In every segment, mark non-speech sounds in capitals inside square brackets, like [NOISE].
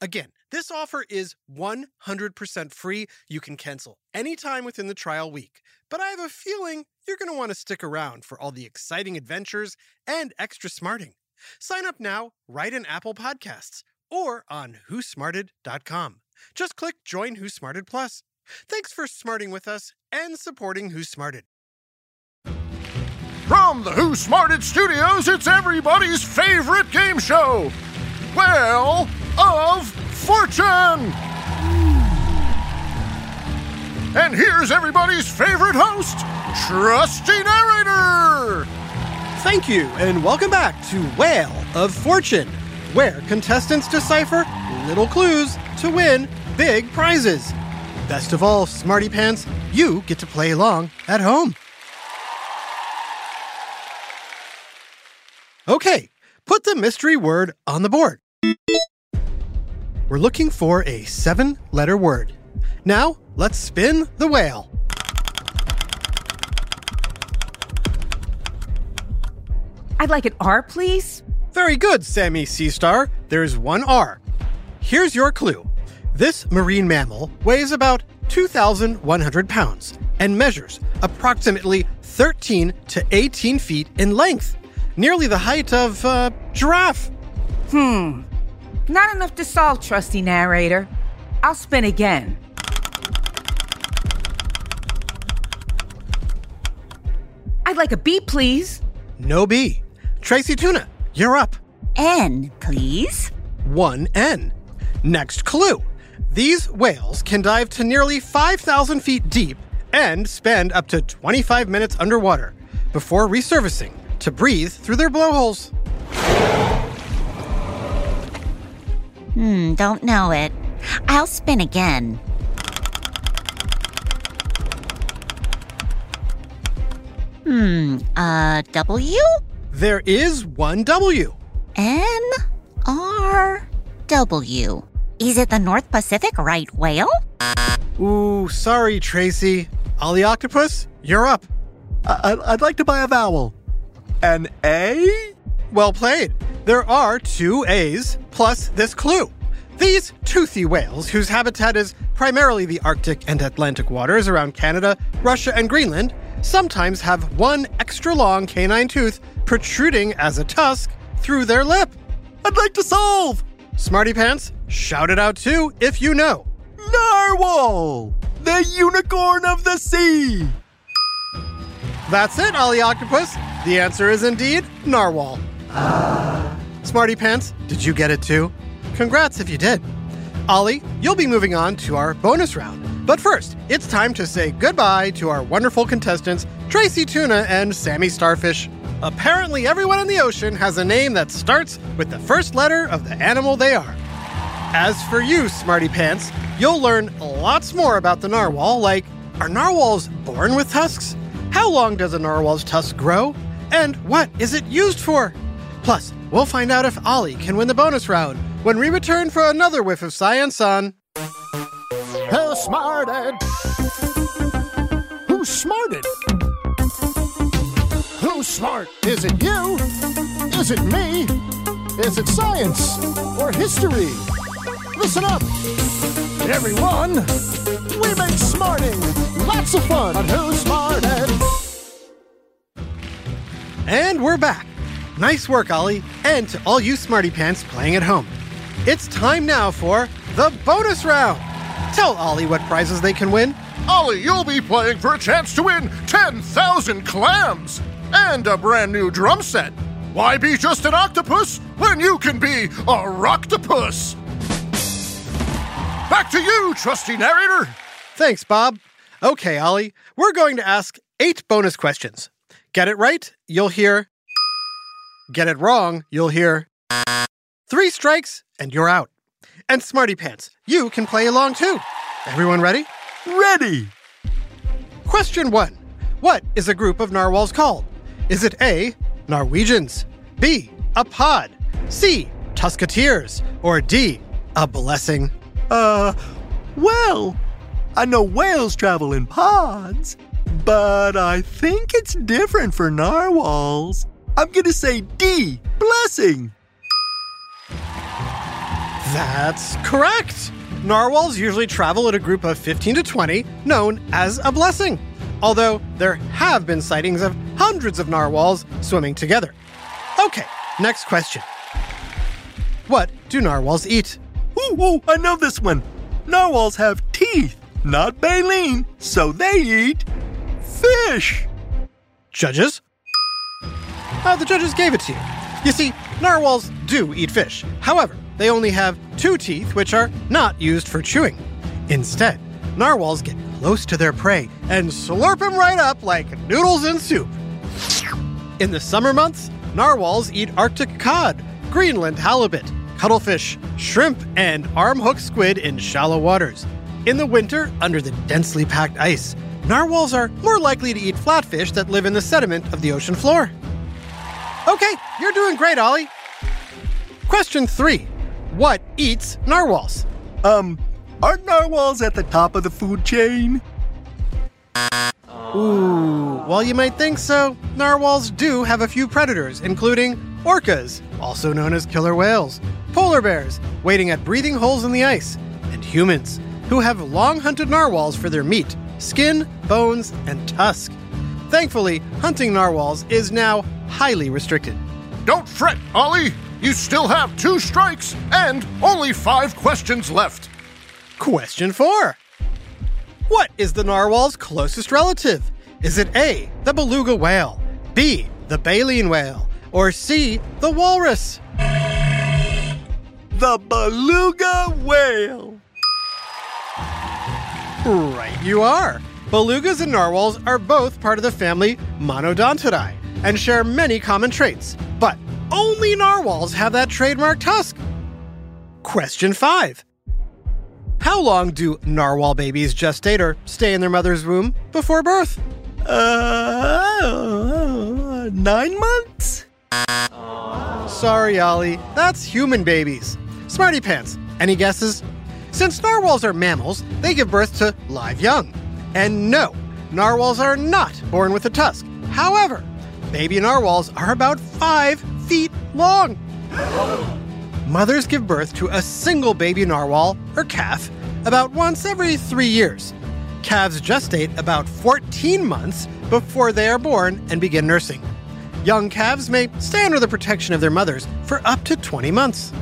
Again, this offer is 100% free. You can cancel anytime within the trial week. But I have a feeling you're going to want to stick around for all the exciting adventures and extra smarting. Sign up now right in Apple Podcasts or on whosmarted.com. Just click Join Who Smarted Plus. Thanks for smarting with us and supporting Who Smarted. From the Who Smarted Studios, it's everybody's favorite game show, Whale of Fortune! And here's everybody's favorite host, Trusty Narrator! Thank you, and welcome back to Whale of Fortune, where contestants decipher little clues to win big prizes. Best of all, Smarty Pants, you get to play along at home. Okay, put the mystery word on the board. We're looking for a seven letter word. Now, let's spin the whale. I'd like an R, please. Very good, Sammy Seastar. There's one R. Here's your clue this marine mammal weighs about 2,100 pounds and measures approximately 13 to 18 feet in length, nearly the height of a uh, giraffe. Hmm. Not enough to solve, trusty narrator. I'll spin again. I'd like a B, please. No B. Tracy Tuna, you're up. N, please. One N. Next clue. These whales can dive to nearly 5,000 feet deep and spend up to 25 minutes underwater before resurfacing to breathe through their blowholes. Hmm, don't know it. I'll spin again. Hmm, uh, W? There is one W. N R W. Is it the North Pacific right whale? Ooh, sorry, Tracy. Ollie Octopus, you're up. I- I'd like to buy a vowel. An A? Well played. There are two A's plus this clue. These toothy whales, whose habitat is primarily the Arctic and Atlantic waters around Canada, Russia, and Greenland, sometimes have one extra long canine tooth protruding as a tusk through their lip. I'd like to solve! Smarty Pants, shout it out too if you know. Narwhal! The unicorn of the sea! That's it, Ollie Octopus. The answer is indeed narwhal. Smarty Pants, did you get it too? Congrats if you did. Ollie, you'll be moving on to our bonus round. But first, it's time to say goodbye to our wonderful contestants, Tracy Tuna and Sammy Starfish. Apparently, everyone in the ocean has a name that starts with the first letter of the animal they are. As for you, Smarty Pants, you'll learn lots more about the narwhal, like are narwhals born with tusks? How long does a narwhal's tusk grow? And what is it used for? Plus, we'll find out if Ollie can win the bonus round when we return for another whiff of science on. Who smarted? Who smarted? Who's smart? Is it you? Is it me? Is it science or history? Listen up, everyone. We make smarting lots of fun on Who Smarted. And we're back. Nice work, Ollie, and to all you smarty pants playing at home. It's time now for the bonus round. Tell Ollie what prizes they can win. Ollie, you'll be playing for a chance to win 10,000 clams and a brand new drum set. Why be just an octopus when you can be a rocktopus? Back to you, trusty narrator. Thanks, Bob. Okay, Ollie, we're going to ask eight bonus questions. Get it right, you'll hear. Get it wrong, you'll hear. Three strikes, and you're out. And Smarty Pants, you can play along too. Everyone ready? Ready! Question one What is a group of narwhals called? Is it A, Norwegians, B, a pod, C, Tusketeers, or D, a blessing? Uh, well, I know whales travel in pods, but I think it's different for narwhals. I'm gonna say D, blessing. That's correct. Narwhals usually travel in a group of 15 to 20, known as a blessing. Although there have been sightings of hundreds of narwhals swimming together. Okay, next question. What do narwhals eat? Ooh, ooh, I know this one. Narwhals have teeth, not baleen, so they eat fish. Judges? Uh, the judges gave it to you. You see, narwhals do eat fish. However, they only have two teeth, which are not used for chewing. Instead, narwhals get close to their prey and slurp them right up like noodles in soup. In the summer months, narwhals eat Arctic cod, Greenland halibut, cuttlefish, shrimp, and armhook squid in shallow waters. In the winter, under the densely packed ice, narwhals are more likely to eat flatfish that live in the sediment of the ocean floor. Okay, you're doing great, Ollie. Question three What eats narwhals? Um, aren't narwhals at the top of the food chain? Ooh, while you might think so, narwhals do have a few predators, including orcas, also known as killer whales, polar bears, waiting at breathing holes in the ice, and humans, who have long hunted narwhals for their meat, skin, bones, and tusk. Thankfully, hunting narwhals is now highly restricted. Don't fret, Ollie. You still have two strikes and only five questions left. Question four What is the narwhal's closest relative? Is it A, the beluga whale, B, the baleen whale, or C, the walrus? The beluga whale. Right, you are. Belugas and narwhals are both part of the family Monodontidae and share many common traits, but only narwhals have that trademark tusk. Question 5. How long do narwhal babies gestate or stay in their mother's womb before birth? Uh, nine months? Sorry, Ollie, that's human babies. Smarty Pants, any guesses? Since narwhals are mammals, they give birth to live young. And no, narwhals are not born with a tusk. However, baby narwhals are about five feet long. Mothers give birth to a single baby narwhal or calf about once every three years. Calves gestate about 14 months before they are born and begin nursing. Young calves may stay under the protection of their mothers for up to 20 months.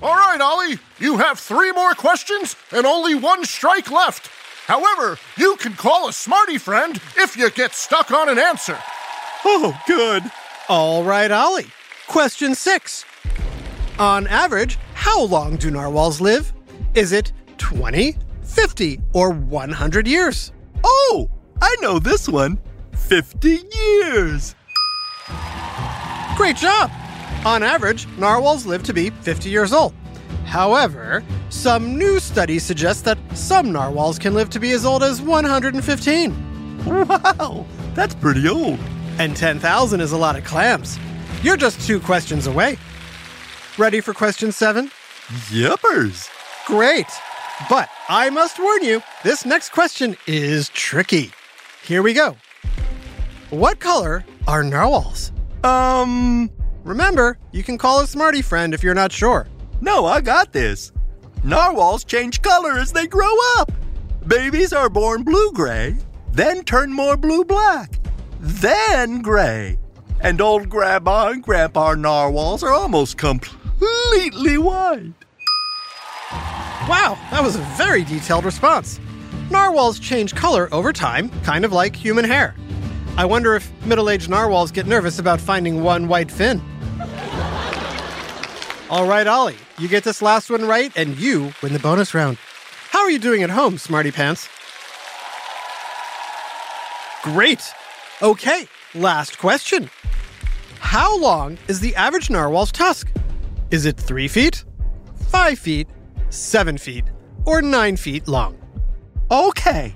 All right, Ollie, you have three more questions and only one strike left. However, you can call a smarty friend if you get stuck on an answer. Oh, good. All right, Ollie. Question six. On average, how long do narwhals live? Is it 20, 50, or 100 years? Oh, I know this one. 50 years. Great job! On average, narwhals live to be 50 years old. However, some new studies suggest that some narwhals can live to be as old as 115. Wow, that's pretty old. And 10,000 is a lot of clams. You're just two questions away. Ready for question seven? Yippers. Great! But I must warn you, this next question is tricky. Here we go. What color are narwhals? Um, Remember, you can call a smarty friend if you're not sure. no, I got this. Narwhals change color as they grow up. Babies are born blue gray, then turn more blue black, then gray. And old grandma and grandpa narwhals are almost completely white. Wow, that was a very detailed response. Narwhals change color over time, kind of like human hair. I wonder if middle aged narwhals get nervous about finding one white fin. All right, Ollie, you get this last one right, and you win the bonus round. How are you doing at home, Smarty Pants? Great. Okay, last question. How long is the average narwhal's tusk? Is it three feet, five feet, seven feet or nine feet long. Okay,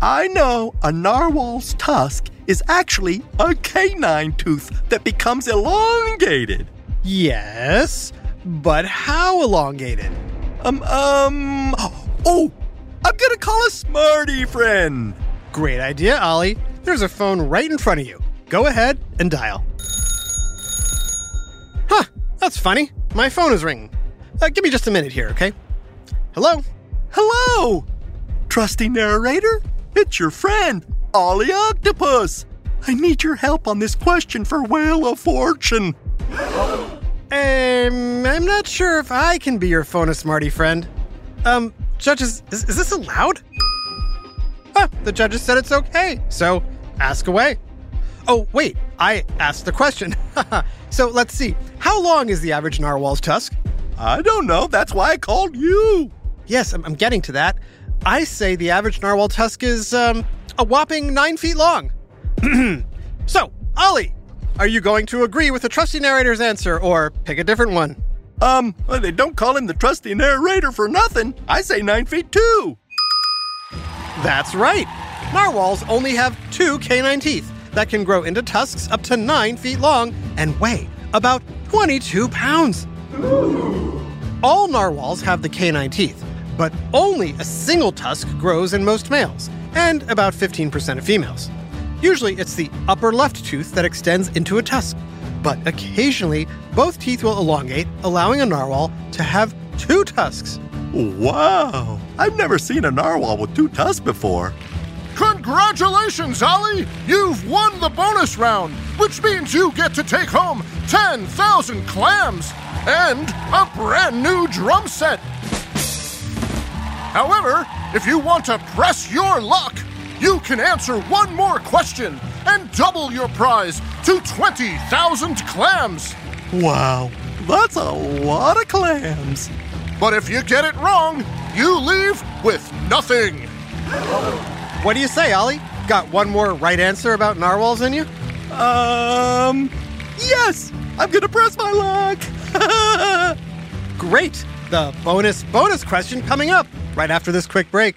I know a narwhal's tusk is actually a canine tooth that becomes elongated. Yes, but how elongated? Um, um, oh, I'm gonna call a smarty friend. Great idea, Ollie. There's a phone right in front of you. Go ahead and dial. Huh, that's funny. My phone is ringing. Uh, give me just a minute here, okay? Hello? Hello, trusty narrator. It's your friend, Ollie Octopus. I need your help on this question for Whale of Fortune. Um, I'm not sure if I can be your phone a smarty friend. Um, judges, is, is this allowed? Ah, the judges said it's okay, so ask away. Oh, wait, I asked the question. [LAUGHS] so let's see. How long is the average narwhal's tusk? I don't know. That's why I called you. Yes, I'm, I'm getting to that. I say the average narwhal tusk is, um, a whopping nine feet long. [CLEARS THROAT] so, Ollie, are you going to agree with the trusty narrator's answer or pick a different one? Um, well, they don't call him the trusty narrator for nothing. I say nine feet too. That's right. Narwhals only have two canine teeth that can grow into tusks up to nine feet long and weigh about 22 pounds. Ooh. All narwhals have the canine teeth, but only a single tusk grows in most males, and about 15% of females. Usually, it's the upper left tooth that extends into a tusk, but occasionally, both teeth will elongate, allowing a narwhal to have two tusks. Wow, I've never seen a narwhal with two tusks before. Congratulations, Ollie! You've won the bonus round, which means you get to take home 10,000 clams and a brand new drum set. However, if you want to press your luck, you can answer one more question and double your prize to 20,000 clams. Wow, that's a lot of clams. But if you get it wrong, you leave with nothing. What do you say, Ollie? Got one more right answer about narwhals in you? Um, yes, I'm gonna press my luck. [LAUGHS] Great! The bonus bonus question coming up right after this quick break.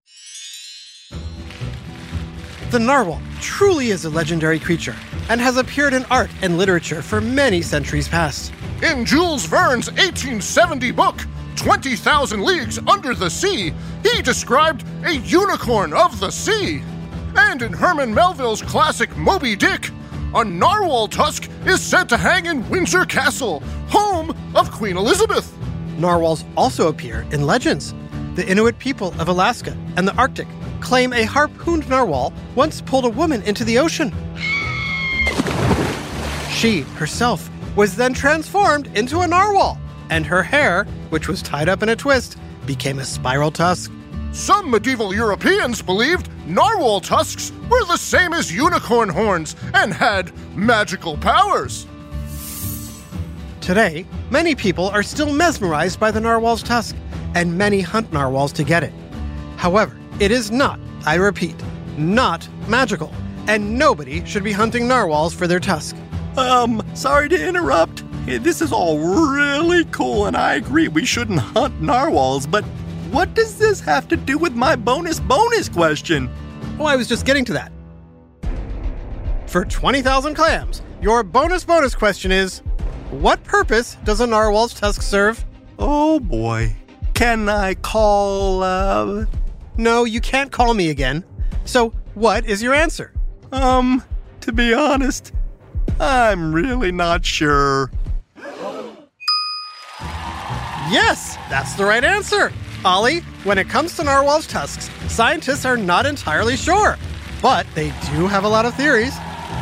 The narwhal truly is a legendary creature and has appeared in art and literature for many centuries past. In Jules Verne's 1870 book, 20,000 Leagues Under the Sea, he described a unicorn of the sea. And in Herman Melville's classic Moby Dick, a narwhal tusk is said to hang in Windsor Castle, home of Queen Elizabeth. Narwhals also appear in legends. The Inuit people of Alaska and the Arctic claim a harpooned narwhal once pulled a woman into the ocean. She herself was then transformed into a narwhal, and her hair, which was tied up in a twist, became a spiral tusk. Some medieval Europeans believed narwhal tusks were the same as unicorn horns and had magical powers. Today, many people are still mesmerized by the narwhal's tusk, and many hunt narwhals to get it. However, it is not, I repeat, not magical, and nobody should be hunting narwhals for their tusk. Um, sorry to interrupt. This is all really cool, and I agree we shouldn't hunt narwhals, but what does this have to do with my bonus bonus question? Oh, I was just getting to that. For 20,000 clams, your bonus bonus question is What purpose does a narwhal's tusk serve? Oh boy. Can I call, uh. No, you can't call me again. So, what is your answer? Um, to be honest, I'm really not sure. Yes, that's the right answer. Ollie, when it comes to narwhal's tusks, scientists are not entirely sure, but they do have a lot of theories.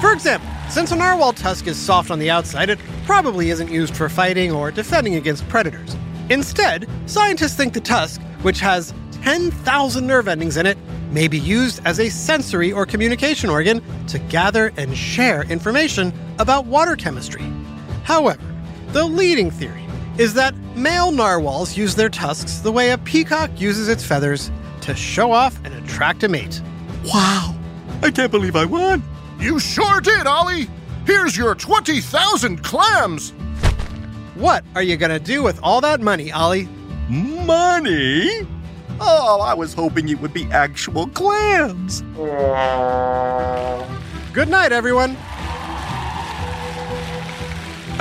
For example, since a narwhal tusk is soft on the outside, it probably isn't used for fighting or defending against predators. Instead, scientists think the tusk, which has 10,000 nerve endings in it, may be used as a sensory or communication organ to gather and share information about water chemistry. However, the leading theory is that male narwhals use their tusks the way a peacock uses its feathers to show off and attract a mate. Wow, I can't believe I won. You sure did, Ollie. Here's your 20,000 clams. What are you gonna do with all that money, Ollie? Money? Oh, I was hoping it would be actual clams. Good night, everyone.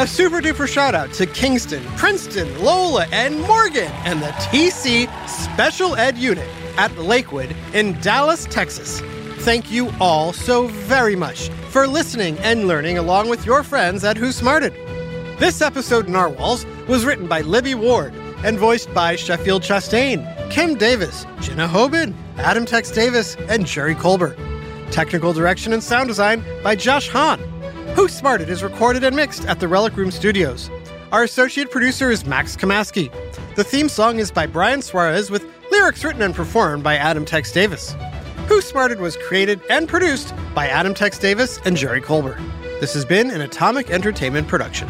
A super duper shout out to Kingston, Princeton, Lola, and Morgan and the TC Special Ed Unit at Lakewood in Dallas, Texas. Thank you all so very much for listening and learning along with your friends at Who Smarted. This episode, Narwhals, was written by Libby Ward and voiced by Sheffield Chastain, Kim Davis, Jenna Hoban, Adam Tex Davis, and Jerry Colbert. Technical direction and sound design by Josh Hahn. Who Smarted is recorded and mixed at the Relic Room Studios. Our associate producer is Max Kamaski. The theme song is by Brian Suarez with lyrics written and performed by Adam Tex Davis. Who Smarted was created and produced by Adam Tex Davis and Jerry Colbert. This has been an Atomic Entertainment production.